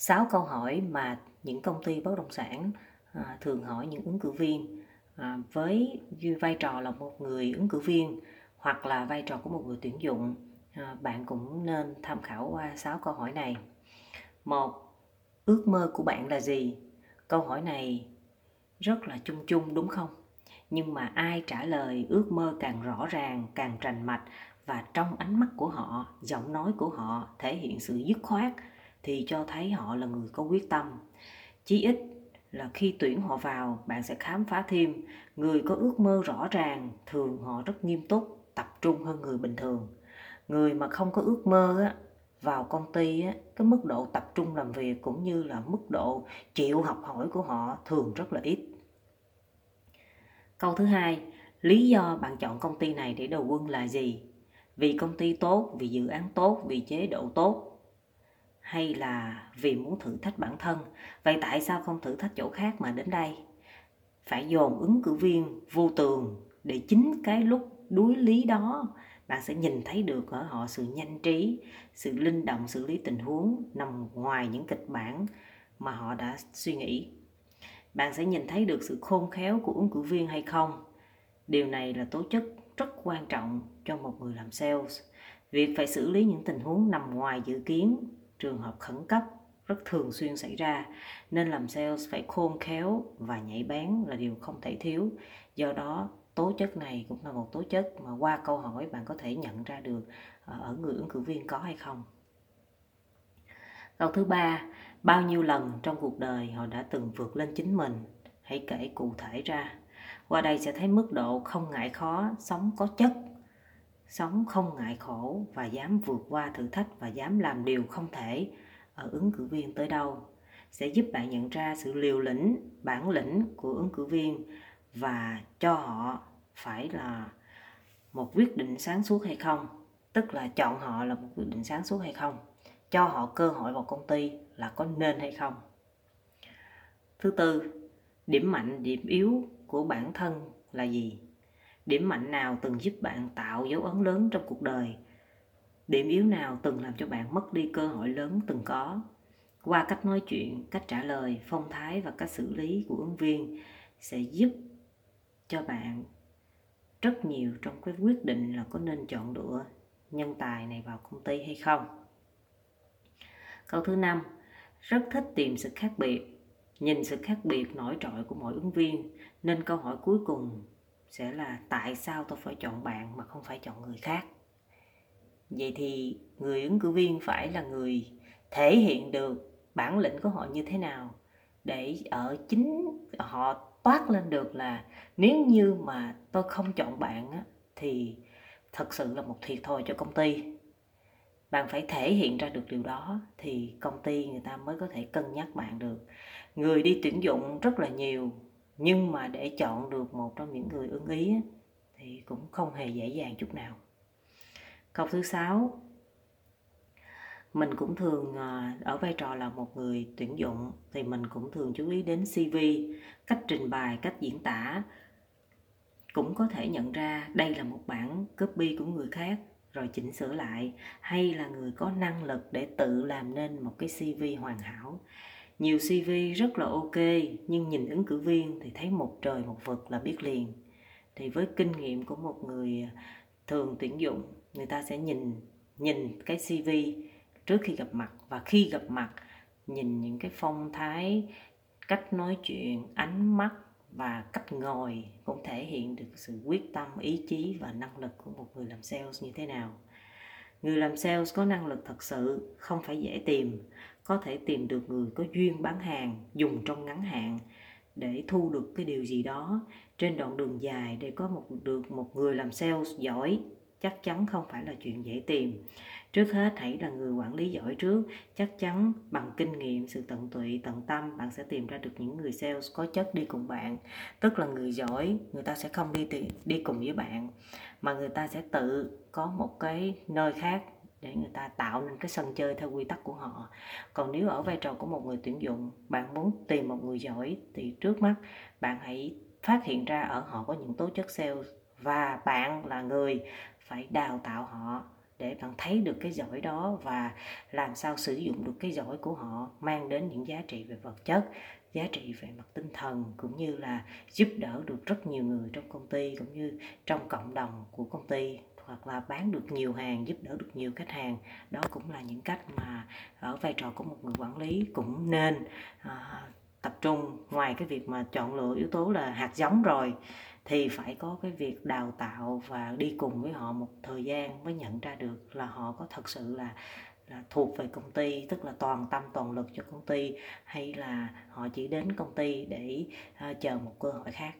6 câu hỏi mà những công ty bất động sản à, thường hỏi những ứng cử viên. À, với vai trò là một người ứng cử viên hoặc là vai trò của một người tuyển dụng à, bạn cũng nên tham khảo qua 6 câu hỏi này. Một ước mơ của bạn là gì? Câu hỏi này rất là chung chung đúng không? Nhưng mà ai trả lời ước mơ càng rõ ràng càng rành mạch và trong ánh mắt của họ giọng nói của họ thể hiện sự dứt khoát thì cho thấy họ là người có quyết tâm. Chí ít là khi tuyển họ vào bạn sẽ khám phá thêm. Người có ước mơ rõ ràng thường họ rất nghiêm túc tập trung hơn người bình thường. Người mà không có ước mơ á, vào công ty á, cái mức độ tập trung làm việc cũng như là mức độ chịu học hỏi của họ thường rất là ít. Câu thứ hai lý do bạn chọn công ty này để đầu quân là gì? Vì công ty tốt vì dự án tốt vì chế độ tốt hay là vì muốn thử thách bản thân? Vậy tại sao không thử thách chỗ khác mà đến đây? Phải dồn ứng cử viên vô tường để chính cái lúc đuối lý đó bạn sẽ nhìn thấy được ở họ sự nhanh trí, sự linh động, xử lý tình huống nằm ngoài những kịch bản mà họ đã suy nghĩ. Bạn sẽ nhìn thấy được sự khôn khéo của ứng cử viên hay không? Điều này là tố chất rất quan trọng cho một người làm sales. Việc phải xử lý những tình huống nằm ngoài dự kiến trường hợp khẩn cấp rất thường xuyên xảy ra, nên làm sales phải khôn khéo và nhảy bén là điều không thể thiếu. Do đó, tố chất này cũng là một tố chất mà qua câu hỏi bạn có thể nhận ra được ờ, ở người ứng cử viên có hay không. Câu thứ ba, bao nhiêu lần trong cuộc đời họ đã từng vượt lên chính mình? Hãy kể cụ thể ra. Qua đây sẽ thấy mức độ không ngại khó, sống có chất sống không ngại khổ và dám vượt qua thử thách và dám làm điều không thể ở ứng cử viên tới đâu sẽ giúp bạn nhận ra sự liều lĩnh, bản lĩnh của ứng cử viên và cho họ phải là một quyết định sáng suốt hay không. Tức là chọn họ là một quyết định sáng suốt hay không? Cho họ cơ hội vào công ty là có nên hay không? Thứ tư, điểm mạnh, điểm yếu của bản thân là gì? Điểm mạnh nào từng giúp bạn tạo dấu ấn lớn trong cuộc đời? Điểm yếu nào từng làm cho bạn mất đi cơ hội lớn từng có? Qua cách nói chuyện, cách trả lời, phong thái và cách xử lý của ứng viên sẽ giúp cho bạn rất nhiều trong cái quyết định là có nên chọn lựa nhân tài này vào công ty hay không. Câu thứ năm, rất thích tìm sự khác biệt. Nhìn sự khác biệt nổi trội của mỗi ứng viên nên câu hỏi cuối cùng sẽ là tại sao tôi phải chọn bạn mà không phải chọn người khác. Vậy thì người ứng cử viên phải là người thể hiện được bản lĩnh của họ như thế nào để ở chính họ toát lên được là nếu như mà tôi không chọn bạn á, thì thật sự là một thiệt thòi cho công ty. Bạn phải thể hiện ra được điều đó thì công ty người ta mới có thể cân nhắc bạn được. Người đi tuyển dụng rất là nhiều nhưng mà để chọn được một trong những người ưng ý thì cũng không hề dễ dàng chút nào. Câu thứ sáu, mình cũng thường à, ở vai trò là một người tuyển dụng, thì mình cũng thường chú ý đến cv cách trình bày, cách diễn tả. Cũng có thể nhận ra đây là một bản copy của người khác, rồi chỉnh sửa lại, hay là người có năng lực để tự làm nên một cái cv hoàn hảo nhiều cv rất là ok, nhưng nhìn ứng cử viên thì thấy một trời một vực là biết liền. Thì với kinh nghiệm của một người à, thường tuyển dụng, người ta sẽ nhìn nhìn cái cv trước khi gặp mặt và khi gặp mặt nhìn những cái phong thái, cách nói chuyện, ánh mắt và cách ngồi cũng thể hiện được sự quyết tâm, ý chí và năng lực của một người làm sales như thế nào người làm sales có năng lực thật sự, không phải dễ tìm. Có thể tìm được người có duyên bán hàng, dùng trong ngắn hạn để thu được cái điều gì đó. Trên đoạn đường dài để có một, được một người làm sales giỏi chắc chắn không phải là chuyện dễ tìm. Trước hết, hãy là người quản lý giỏi trước. Chắc chắn bằng kinh nghiệm, sự tận tụy, tận tâm, bạn sẽ tìm ra được những người sales có chất đi cùng bạn. Tức là người giỏi, người ta sẽ không đi đi cùng với bạn, mà người ta sẽ tự có một cái nơi khác để người ta tạo nên cái sân chơi theo quy tắc của họ. Còn nếu ở vai trò của một người tuyển dụng, bạn muốn tìm một người giỏi thì trước mắt bạn hãy phát hiện ra ở họ có những tố chất sales và bạn là người phải đào tạo họ để bạn thấy được cái giỏi đó và làm sao sử dụng được cái giỏi của họ mang đến những giá trị về vật chất giá trị về mặt tinh thần cũng như là giúp đỡ được rất nhiều người trong công ty cũng như trong cộng đồng của công ty hoặc là bán được nhiều hàng giúp đỡ được nhiều khách hàng. Đó cũng là những cách mà ở vai trò của một người quản lý cũng nên à, tập trung. Ngoài cái việc mà chọn lựa yếu tố là hạt giống rồi thì phải có cái việc đào tạo và đi cùng với họ một thời gian mới nhận ra được là họ có thật sự là là thuộc về công ty tức là toàn tâm toàn lực cho công ty hay là họ chỉ đến công ty để uh, chờ một cơ hội khác.